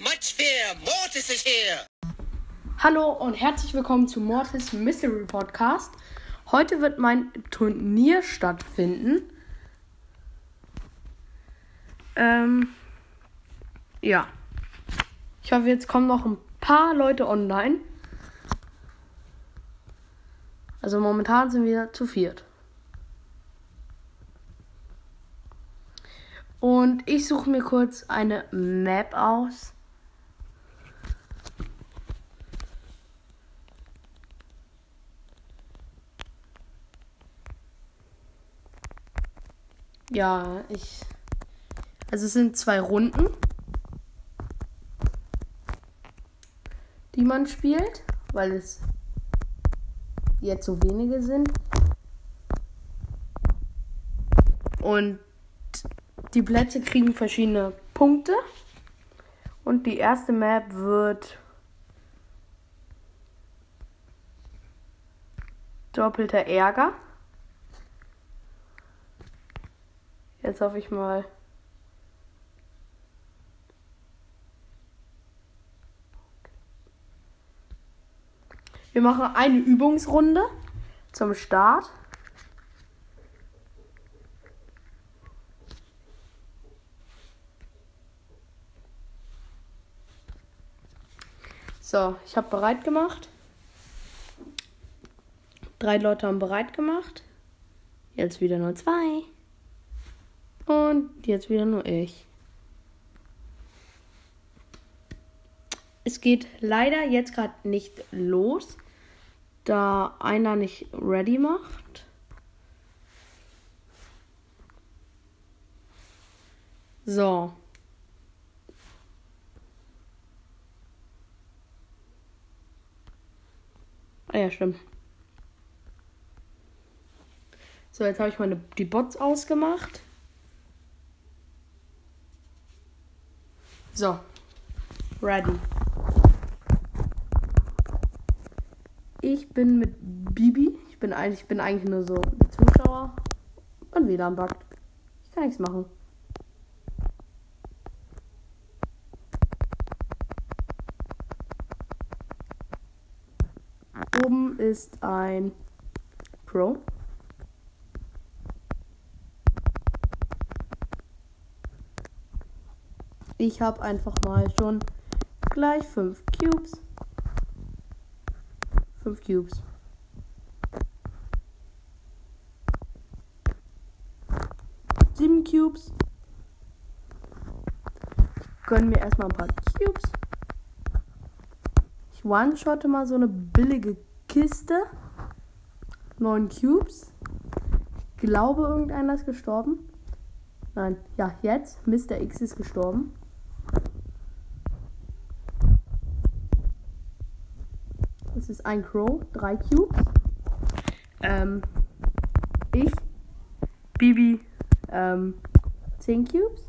much fear. Mortis is here. Hallo und herzlich willkommen zu Mortis Mystery Podcast. Heute wird mein Turnier stattfinden. Ähm, ja. Ich hoffe, jetzt kommen noch ein paar Leute online. Also momentan sind wir zu viert. Und ich suche mir kurz eine Map aus. Ja, ich. Also es sind zwei Runden, die man spielt, weil es jetzt so wenige sind. Und die Plätze kriegen verschiedene Punkte. Und die erste Map wird doppelter Ärger. Jetzt hoffe ich mal. Wir machen eine Übungsrunde zum Start. So, ich habe bereit gemacht. Drei Leute haben bereit gemacht. Jetzt wieder nur zwei. Und jetzt wieder nur ich. Es geht leider jetzt gerade nicht los, da einer nicht ready macht. So. Ah ja, stimmt. So, jetzt habe ich meine die Bots ausgemacht. So. Ready. Ich bin mit Bibi. Ich bin eigentlich, ich bin eigentlich nur so der Zuschauer. Und WLAN backt. Ich kann nichts machen. Oben ist ein Pro. Ich habe einfach mal schon gleich fünf Cubes. Fünf Cubes. Sieben Cubes. Gönnen mir erstmal ein paar Cubes. Ich one-shotte mal so eine billige Kiste. Neun Cubes. Ich glaube, irgendeiner ist gestorben. Nein, ja, jetzt. Mr. X ist gestorben. Das ist ein Crow, drei Cubes. Ähm, ich, Bibi, ähm, zehn Cubes.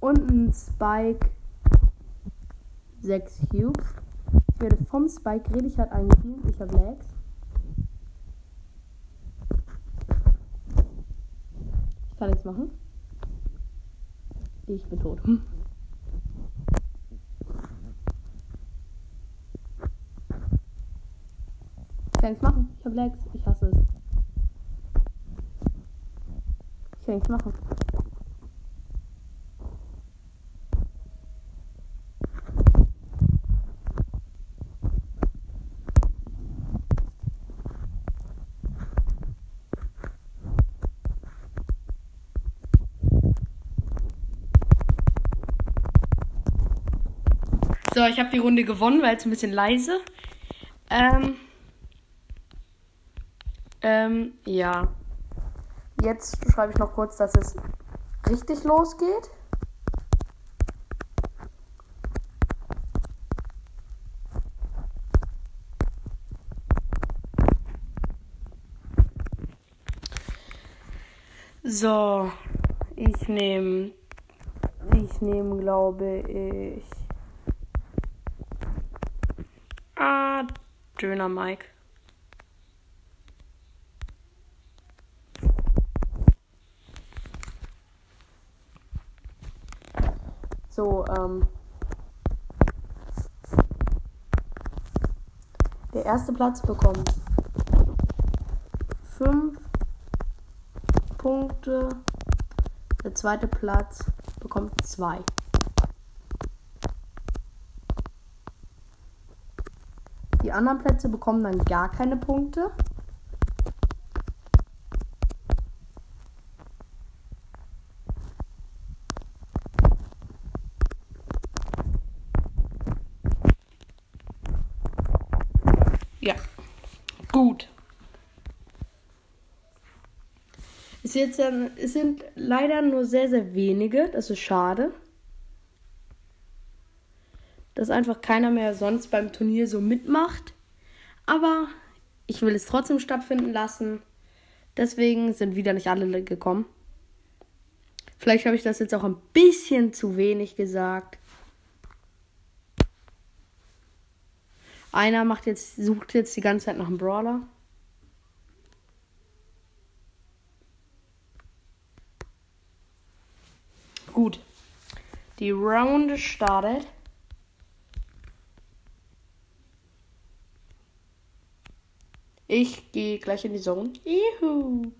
Und ein Spike, sechs Cubes. Ich werde vom Spike richtig hart eingespielt. Ich habe Lags. Ich kann nichts machen. Ich bin tot. kann nichts machen. Ich habe Lags. Ich hasse es. Ich kann nichts machen. So, ich habe die Runde gewonnen, weil es ein bisschen leise. Ähm, ähm, ja. Jetzt schreibe ich noch kurz, dass es richtig losgeht. So, ich nehme, ich nehme, glaube ich, ah, Döner Mike. So, ähm. Der erste Platz bekommt 5 Punkte. Der zweite Platz bekommt 2. Die anderen Plätze bekommen dann gar keine Punkte. Ja, gut. Es, jetzt, es sind leider nur sehr, sehr wenige. Das ist schade. Dass einfach keiner mehr sonst beim Turnier so mitmacht. Aber ich will es trotzdem stattfinden lassen. Deswegen sind wieder nicht alle gekommen. Vielleicht habe ich das jetzt auch ein bisschen zu wenig gesagt. Einer macht jetzt, sucht jetzt die ganze Zeit nach einem Brawler. Gut. Die Round startet. Ich gehe gleich in die Zone. Juhu.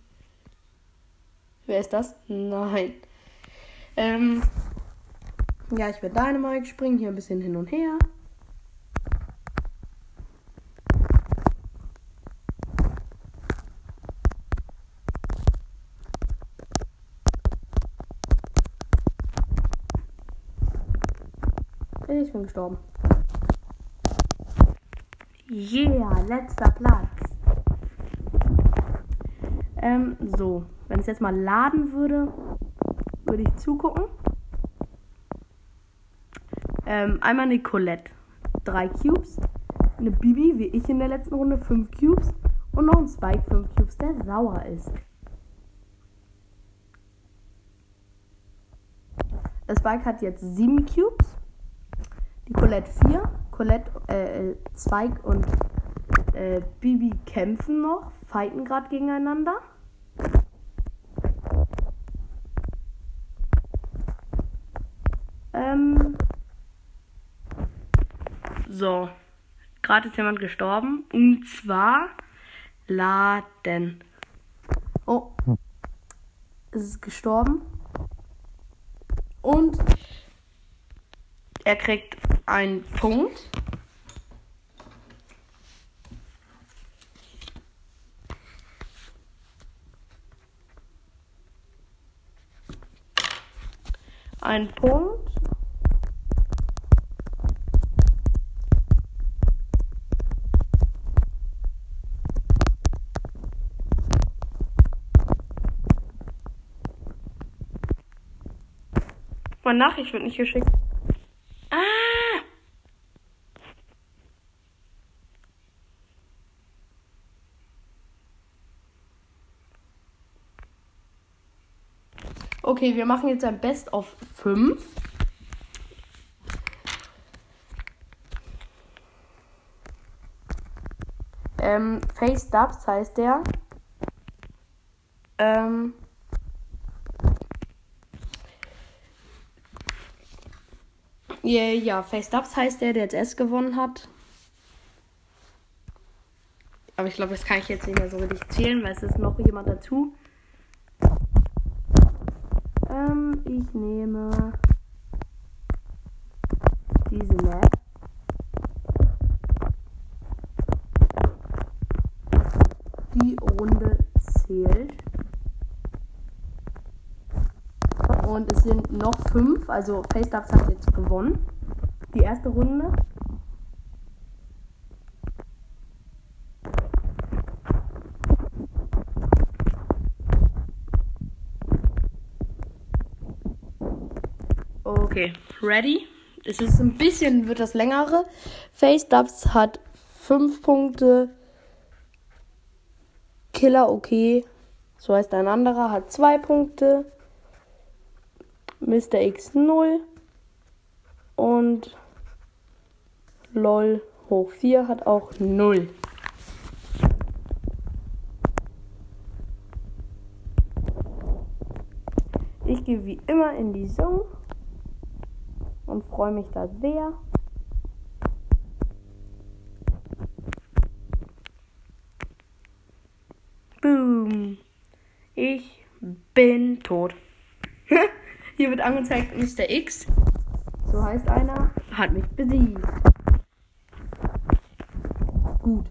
Wer ist das? Nein. Ähm, ja, ich werde Dynamite springen, hier ein bisschen hin und her. Ich bin gestorben. Yeah, letzter Platz. Ähm, so. Wenn es jetzt mal laden würde, würde ich zugucken. Ähm, einmal eine Colette. Drei Cubes. Eine Bibi, wie ich in der letzten Runde, fünf Cubes. Und noch ein Spike, fünf Cubes, der sauer ist. Der Spike hat jetzt sieben Cubes. Die Colette 4. Colette, äh, Spike und äh, Bibi kämpfen noch, fighten gerade gegeneinander. Ähm. So. Gerade ist jemand gestorben. Und zwar Laden. Oh. Es ist gestorben. Und er kriegt einen Punkt. Ein Punkt. Meine Nachricht wird nicht geschickt. Ah! Okay, wir machen jetzt ein Best of 5. Ähm, Face Dubs heißt der. Ähm. Yeah, ja, Face Dubs heißt der, der jetzt S gewonnen hat. Aber ich glaube, das kann ich jetzt nicht mehr so richtig zählen, weil es ist noch jemand dazu. Ähm, ich nehme diese Map. Die Runde zählt. Und es sind noch fünf, also FaceDubs hat jetzt gewonnen. Die erste Runde. Okay, ready? Es ist ein bisschen, wird das längere. FaceDubs hat 5 Punkte. Killer okay. So heißt ein anderer, hat 2 Punkte. Mr. X 0. Und LOL hoch 4 hat auch 0. Ich gehe wie immer in die Zone. Und freue mich da sehr. Boom. Ich bin tot. Hier wird angezeigt, Mr. X, so heißt einer, hat mich besiegt. Gut.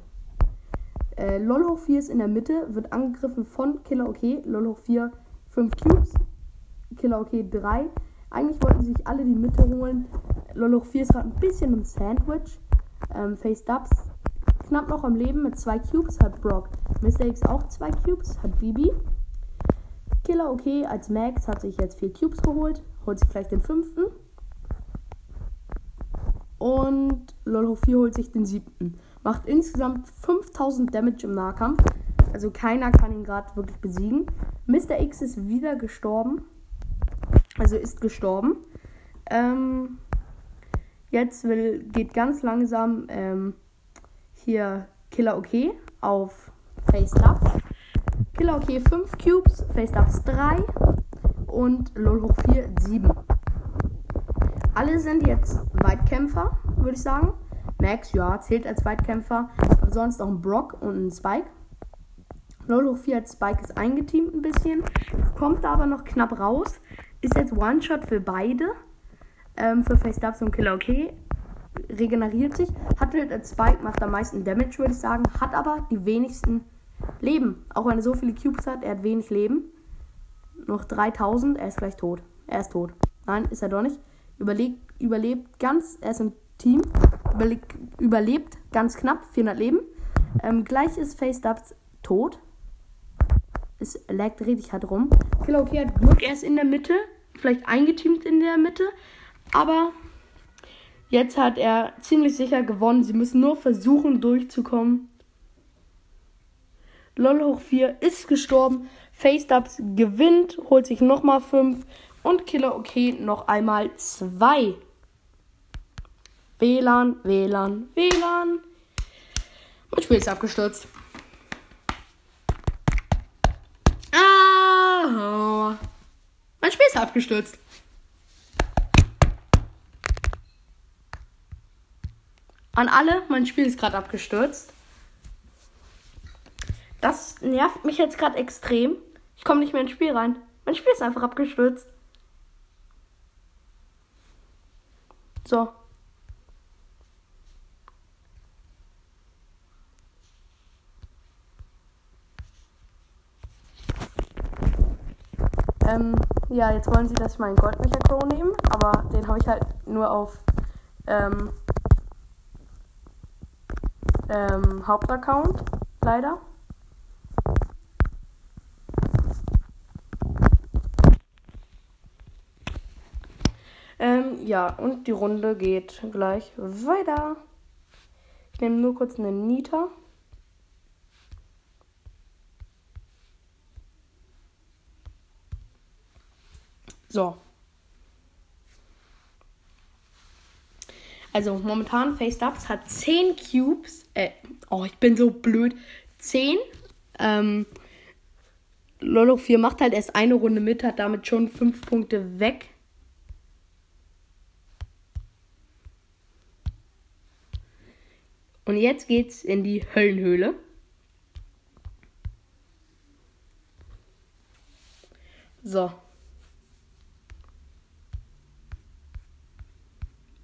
Äh, LOL hoch 4 ist in der Mitte, wird angegriffen von Killer OK. LOL hoch 4, 5 Cubes. Killer OK 3. Eigentlich wollten sich alle die Mitte holen. LOL hoch 4 ist gerade ein bisschen im Sandwich. Ähm, Face Dubs knapp noch am Leben mit 2 Cubes, hat Brock. Mr. X auch 2 Cubes, hat Bibi. Killer OK als Max hat sich jetzt 4 Cubes geholt, holt sich gleich den fünften. Und LOL hoch 4 holt sich den siebten. Macht insgesamt 5000 Damage im Nahkampf. Also keiner kann ihn gerade wirklich besiegen. Mr. X ist wieder gestorben. Also ist gestorben. Ähm, jetzt will, geht ganz langsam ähm, hier Killer OK auf Face Up. Killer OK 5 Cubes, Face Ups 3 und LOL hoch 4 7. Alle sind jetzt Weitkämpfer, würde ich sagen. Max, ja, zählt als Weitkämpfer. Aber sonst auch ein Brock und ein Spike. LOL hoch 4 als Spike ist eingeteamt ein bisschen. Kommt da aber noch knapp raus. Ist jetzt One-Shot für beide. Ähm, für Face Dubs und Killer OK. Regeneriert sich. Hat halt als Spike, macht am meisten Damage, würde ich sagen. Hat aber die wenigsten Leben. Auch wenn er so viele Cubes hat, er hat wenig Leben. Noch 3000, er ist gleich tot. Er ist tot. Nein, ist er doch nicht. Überlebt, überlebt ganz, er ist im Team. Überlebt, überlebt ganz knapp, 400 Leben. Ähm, gleich ist Face Dubs tot. Es laggt richtig hart rum. Killer OK hat Glück, er ist in der Mitte. Vielleicht eingeteamt in der Mitte. Aber jetzt hat er ziemlich sicher gewonnen. Sie müssen nur versuchen durchzukommen. LOL hoch 4 ist gestorben. Face Dubs gewinnt, holt sich nochmal 5 und Killer OK noch einmal 2. WLAN, WLAN, WLAN. Mein Spiel ist abgestürzt. Ah, mein Spiel ist abgestürzt. An alle, mein Spiel ist gerade abgestürzt. Das nervt mich jetzt gerade extrem. Ich komme nicht mehr ins Spiel rein. Mein Spiel ist einfach abgestürzt. So. Ähm, ja, jetzt wollen sie, dass ich meinen Goldmecher Crow nehme, aber den habe ich halt nur auf ähm, ähm, Hauptaccount, leider. Ähm, ja, und die Runde geht gleich weiter. Ich nehme nur kurz eine Nita. So. Also momentan Face Dubs hat 10 Cubes. Äh, oh, ich bin so blöd. 10. Ähm, Lolo 4 macht halt erst eine Runde mit, hat damit schon 5 Punkte weg. Und jetzt geht's in die Höllenhöhle. So.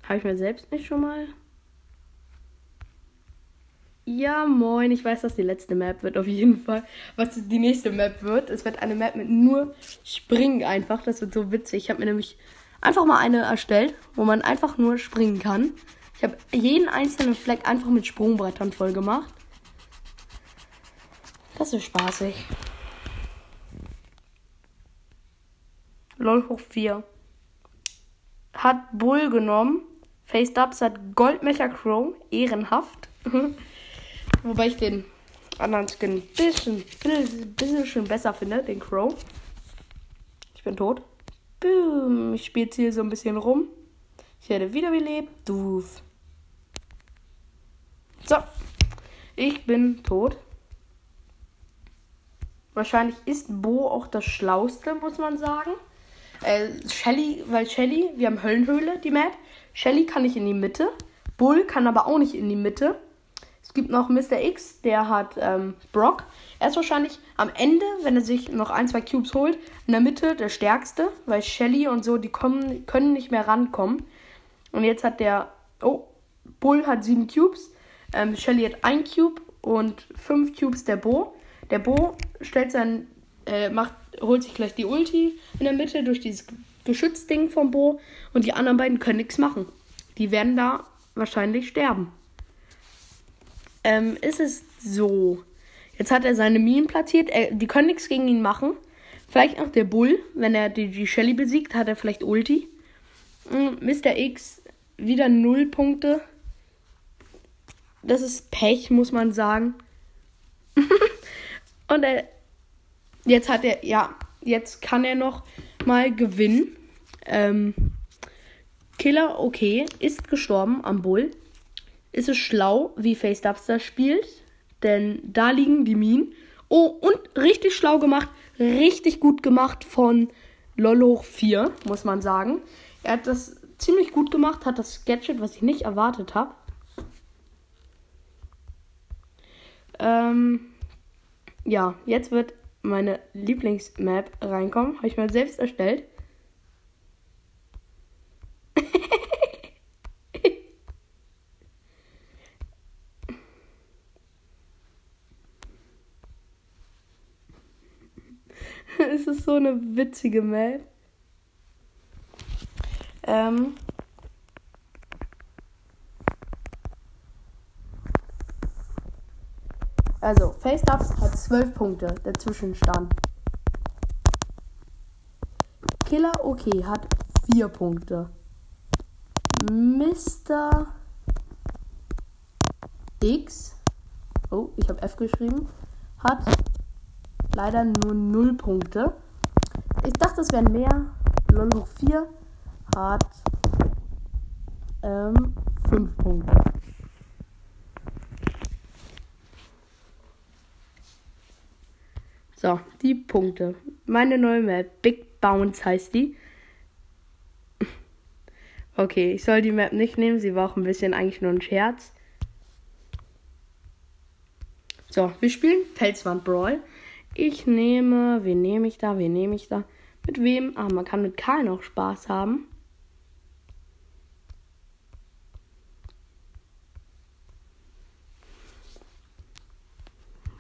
Habe ich mir selbst nicht schon mal? Ja, moin. Ich weiß, dass die letzte Map wird, auf jeden Fall. Was die nächste Map wird. Es wird eine Map mit nur Springen einfach. Das wird so witzig. Ich habe mir nämlich einfach mal eine erstellt, wo man einfach nur springen kann. Ich habe jeden einzelnen Fleck einfach mit Sprungbrettern voll gemacht. Das ist spaßig. LOL hoch 4. Hat Bull genommen. Face Dubs hat Goldmecher Crow. Ehrenhaft. Wobei ich den anderen Skin ein bisschen, bisschen, bisschen besser finde, den Crow. Ich bin tot. Boom. Ich spiele hier so ein bisschen rum. Ich werde wiederbelebt. Doof. So. Ich bin tot. Wahrscheinlich ist Bo auch das Schlauste, muss man sagen. Äh, Shelly, weil Shelly, wir haben Höllenhöhle, die Map. Shelly kann nicht in die Mitte. Bull kann aber auch nicht in die Mitte. Es gibt noch Mr. X, der hat ähm, Brock. Er ist wahrscheinlich am Ende, wenn er sich noch ein, zwei Cubes holt, in der Mitte der stärkste, weil Shelly und so, die kommen, können nicht mehr rankommen. Und jetzt hat der, oh, Bull hat sieben Cubes, ähm, Shelly hat ein Cube und fünf Cubes der Bo. Der Bo stellt sein, äh, macht, holt sich gleich die Ulti in der Mitte durch dieses Geschützding vom Bo und die anderen beiden können nichts machen. Die werden da wahrscheinlich sterben. Ähm, ist es so. Jetzt hat er seine Minen platziert. Er, die können nichts gegen ihn machen. Vielleicht auch der Bull, wenn er die, die Shelly besiegt, hat er vielleicht Ulti. Mr. X wieder 0 Punkte. Das ist Pech, muss man sagen. Und er, jetzt hat er, ja, jetzt kann er noch mal gewinnen. Ähm, Killer, okay, ist gestorben am Bull. Ist es schlau, wie Face Dubster spielt? Denn da liegen die Minen. Oh, und richtig schlau gemacht. Richtig gut gemacht von LOL hoch 4, muss man sagen. Er hat das ziemlich gut gemacht, hat das Gadget, was ich nicht erwartet habe. Ähm, ja, jetzt wird meine Lieblingsmap reinkommen. Habe ich mal selbst erstellt. es ist so eine witzige Map. Ähm, also, Face Dubs hat 12 Punkte, der Zwischenstand. Killer okay hat 4 Punkte. Mr. X, oh, ich habe F geschrieben, hat leider nur 0 Punkte. Ich dachte, es wären mehr. LOL hoch 4 hat ähm, 5 Punkte. So, die Punkte. Meine neue Map, Big Bounce heißt die. Okay, ich soll die Map nicht nehmen, sie war auch ein bisschen eigentlich nur ein Scherz. So, wir spielen Felswand Brawl. Ich nehme, wen nehme ich da, wen nehme ich da? Mit wem? Ah, man kann mit Karl noch Spaß haben.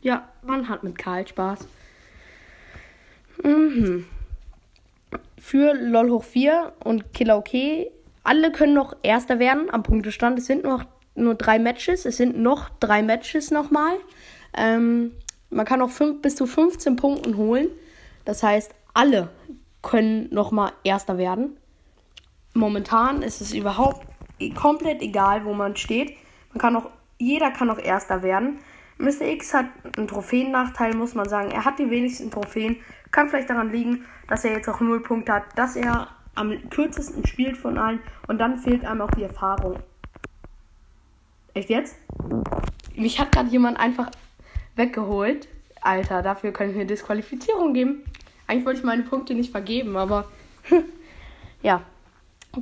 Ja, man hat mit Karl Spaß. Mhm. Für LOL hoch 4 und Killer okay. Alle können noch Erster werden am Punktestand. Es sind noch nur drei Matches. Es sind noch drei Matches nochmal. Ähm, man kann auch fünf, bis zu 15 Punkten holen. Das heißt, alle können nochmal Erster werden. Momentan ist es überhaupt komplett egal, wo man steht. Man kann auch, jeder kann auch Erster werden. Mr. X hat einen Trophäennachteil, muss man sagen. Er hat die wenigsten Trophäen. Kann vielleicht daran liegen, dass er jetzt auch 0 Punkte hat, dass er am kürzesten spielt von allen. Und dann fehlt einem auch die Erfahrung. Echt jetzt? Mich hat gerade jemand einfach weggeholt. Alter, dafür könnte ich eine Disqualifizierung geben. Eigentlich wollte ich meine Punkte nicht vergeben, aber ja.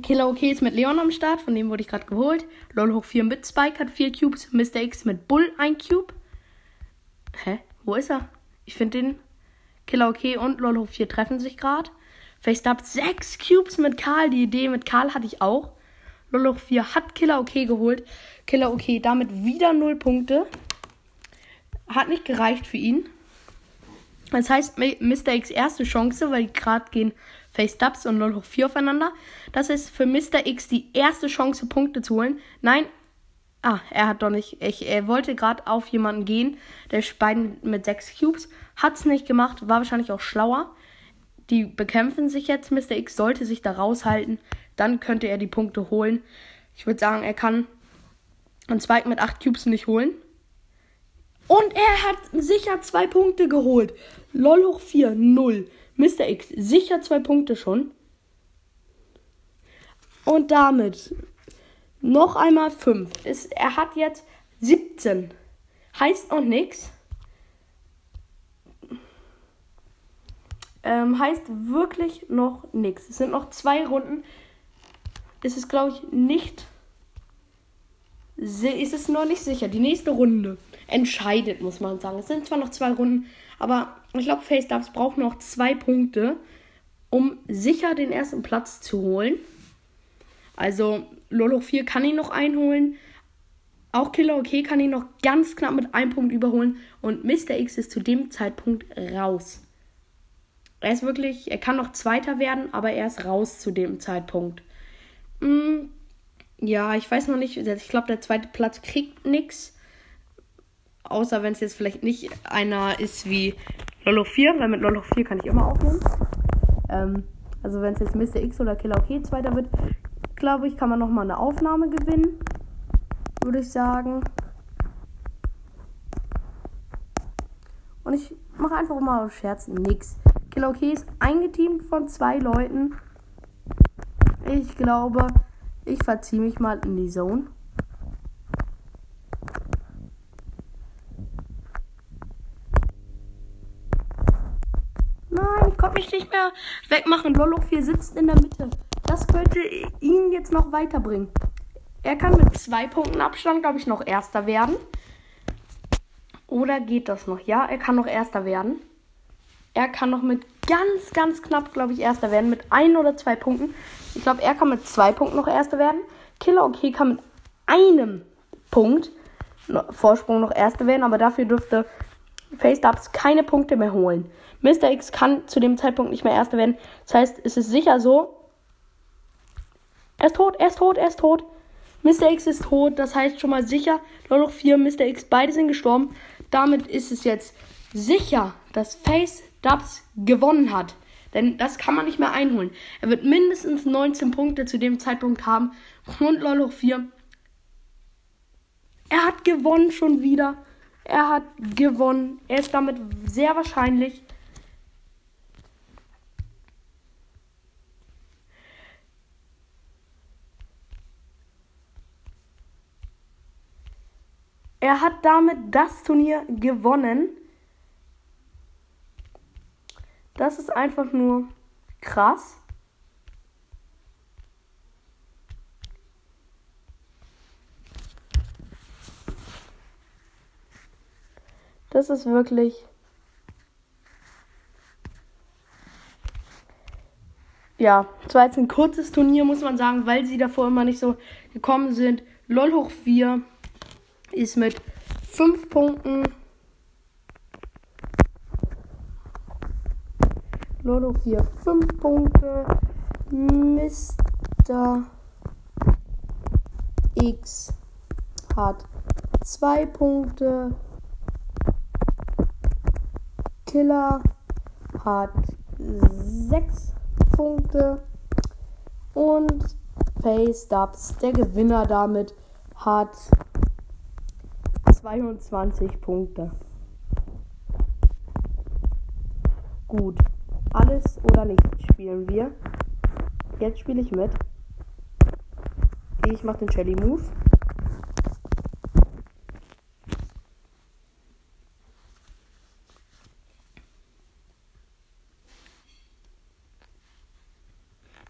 Killer OK ist mit Leon am Start, von dem wurde ich gerade geholt. LOL hoch 4 mit Spike hat 4 Cubes. Mr. X mit Bull 1 Cube. Hä? Wo ist er? Ich finde den. Killer OK und LOL hoch 4 treffen sich gerade. Faced up 6 Cubes mit Karl. Die Idee mit Karl hatte ich auch. LOL hoch 4 hat Killer OK geholt. Killer OK damit wieder 0 Punkte. Hat nicht gereicht für ihn. Das heißt, Mr. X erste Chance, weil gerade gehen Face Dubs und 0 hoch 4 aufeinander. Das ist für Mr. X die erste Chance, Punkte zu holen. Nein, ah, er hat doch nicht. Ich, er wollte gerade auf jemanden gehen, der beiden mit 6 Cubes. Hat es nicht gemacht, war wahrscheinlich auch schlauer. Die bekämpfen sich jetzt. Mr. X sollte sich da raushalten. Dann könnte er die Punkte holen. Ich würde sagen, er kann einen Zweig mit 8 Cubes nicht holen. Und er hat sicher zwei Punkte geholt. LOL hoch 4, 0. Mr. X, sicher zwei Punkte schon. Und damit noch einmal 5. Er hat jetzt 17. Heißt noch nichts. Ähm, heißt wirklich noch nichts. Es sind noch zwei Runden. Es ist, glaube ich, nicht. Ist es noch nicht sicher. Die nächste Runde entscheidet, muss man sagen. Es sind zwar noch zwei Runden, aber ich glaube, Face Dubs braucht noch zwei Punkte, um sicher den ersten Platz zu holen. Also Lolo 4 kann ihn noch einholen. Auch Killer OK kann ihn noch ganz knapp mit einem Punkt überholen. Und Mr. X ist zu dem Zeitpunkt raus. Er ist wirklich, er kann noch Zweiter werden, aber er ist raus zu dem Zeitpunkt. Hm, ja, ich weiß noch nicht. Ich glaube, der zweite Platz kriegt nichts. Außer wenn es jetzt vielleicht nicht einer ist wie Lolo 4, weil mit Lolo 4 kann ich immer aufnehmen. Ähm, also wenn es jetzt Mr. X oder Killer OK Zweiter wird, glaube ich, kann man nochmal eine Aufnahme gewinnen. Würde ich sagen. Und ich mache einfach mal aus Scherz nix. Killer OK ist eingeteamt von zwei Leuten. Ich glaube, ich verziehe mich mal in die Zone. Nein, ich konnte mich nicht mehr wegmachen. Lolo 4 sitzt in der Mitte. Das könnte ihn jetzt noch weiterbringen. Er kann mit zwei Punkten Abstand, glaube ich, noch Erster werden. Oder geht das noch? Ja, er kann noch Erster werden. Er kann noch mit ganz, ganz knapp, glaube ich, Erster werden. Mit ein oder zwei Punkten. Ich glaube, er kann mit zwei Punkten noch Erster werden. Killer OK kann mit einem Punkt Vorsprung noch Erster werden. Aber dafür dürfte Face Dubs keine Punkte mehr holen. Mr. X kann zu dem Zeitpunkt nicht mehr Erster werden. Das heißt, es ist sicher so. Er ist tot, er ist tot, er ist tot. Mr. X ist tot, das heißt schon mal sicher. Noch vier Mr. X, beide sind gestorben. Damit ist es jetzt sicher, dass Face Dubs gewonnen hat. Denn das kann man nicht mehr einholen. Er wird mindestens 19 Punkte zu dem Zeitpunkt haben. Und Lolo 4. Er hat gewonnen schon wieder. Er hat gewonnen. Er ist damit sehr wahrscheinlich Er hat damit das Turnier gewonnen. Das ist einfach nur krass. Das ist wirklich ja, zwar jetzt ein kurzes Turnier, muss man sagen, weil sie davor immer nicht so gekommen sind. LOL hoch 4 ist mit 5 Punkten. Lolo 4, 5 Punkte. Mr. X hat 2 Punkte. Killer hat 6 Punkte. Und Face Dubs, der Gewinner damit, hat 22 Punkte. Gut. Alles oder nichts spielen wir. Jetzt spiele ich mit. Ich mache den Shelly Move.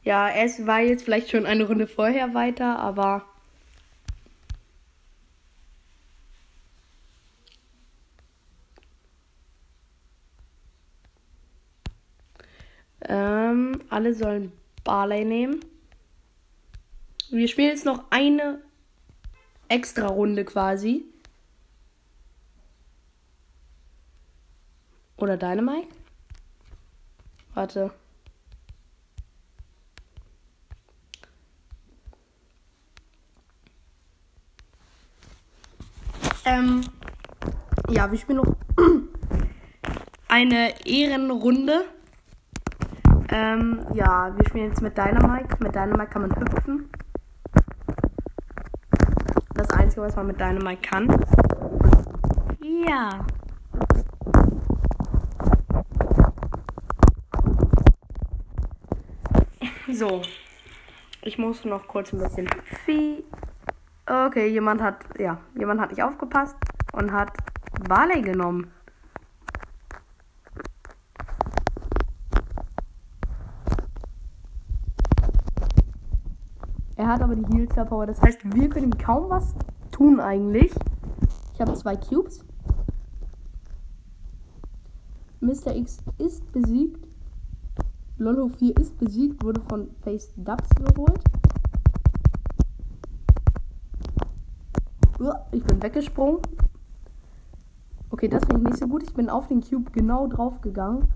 Ja, es war jetzt vielleicht schon eine Runde vorher weiter, aber Ähm, alle sollen Barley nehmen. Wir spielen jetzt noch eine extra Runde quasi. Oder deine Mike? Warte. Ähm, ja, wir spielen noch eine Ehrenrunde. Ähm, ja, wir spielen jetzt mit Dynamite. Mit Dynamite kann man hüpfen. Das Einzige, was man mit Dynamite kann. Ja. So. Ich muss noch kurz ein bisschen Vieh. Okay, jemand hat, ja, jemand hat nicht aufgepasst und hat Barley genommen. Aber die Heal Star Power. Das heißt, wir können kaum was tun eigentlich. Ich habe zwei Cubes. Mr. X ist besiegt. Lolo 4 ist besiegt, wurde von Face Dubs. Uah, Ich bin weggesprungen. Okay, das finde ich nicht so gut. Ich bin auf den Cube genau drauf gegangen.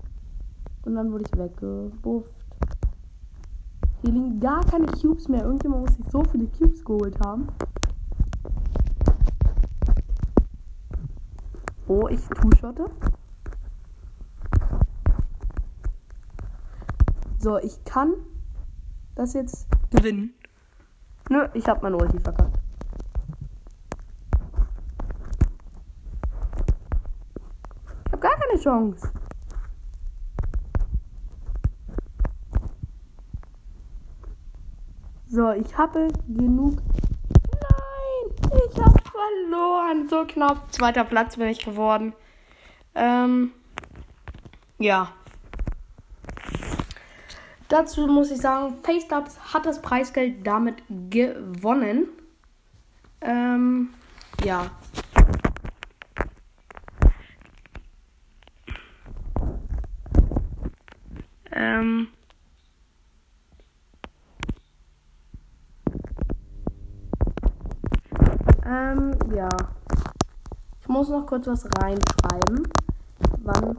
Und dann wurde ich weggebufft. Liegen gar keine Cubes mehr. Irgendjemand muss sich so viele Cubes geholt haben. Oh, ich two-shotte. So, ich kann das jetzt gewinnen. Nö, ich habe mein Ulti verkackt. Ich habe gar keine Chance. So, ich habe genug. Nein, ich habe verloren. So knapp. Zweiter Platz bin ich geworden. Ähm, ja. Dazu muss ich sagen, FaceDubs hat das Preisgeld damit gewonnen. Ähm, ja. Ähm, ja. Ich muss noch kurz was reinschreiben. Wann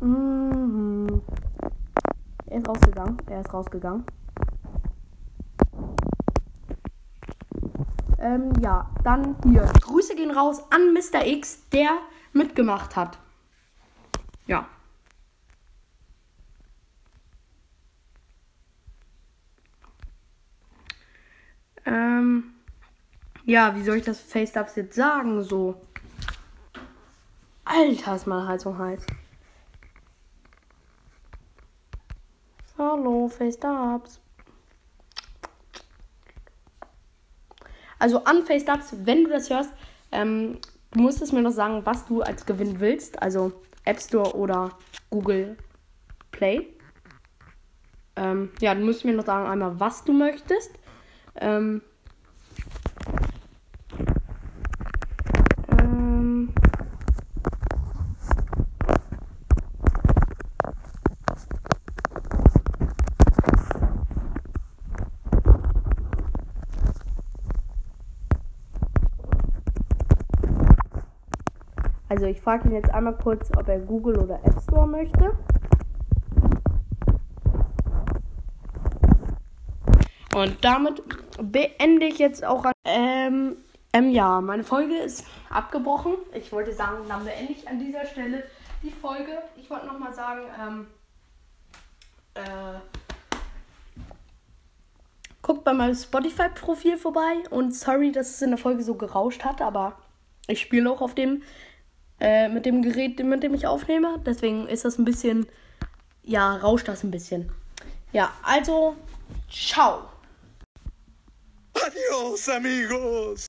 Mhm. Er ist rausgegangen. Er ist rausgegangen. Ähm, ja, dann hier. Grüße gehen raus an Mr. X, der mitgemacht hat. Ja. Ähm, ja, wie soll ich das Face-Ups jetzt sagen? So. Alter, ist meine Heizung heiß. Hallo, Face-Ups. Also an Face-Ups, wenn du das hörst, ähm, du musst es mir noch sagen, was du als Gewinn willst. Also App Store oder Google Play. Ähm, ja, du musst mir noch sagen einmal, was du möchtest. Ähm, Also ich frage ihn jetzt einmal kurz, ob er Google oder App Store möchte. Und damit beende ich jetzt auch an. Ähm, ähm, ja, meine Folge ist abgebrochen. Ich wollte sagen, dann beende ich an dieser Stelle die Folge. Ich wollte nochmal sagen, ähm, äh, guckt bei meinem Spotify-Profil vorbei. Und sorry, dass es in der Folge so gerauscht hat, aber ich spiele auch auf dem, äh, mit dem Gerät, mit dem ich aufnehme. Deswegen ist das ein bisschen, ja, rauscht das ein bisschen. Ja, also, ciao. Adios, amigos.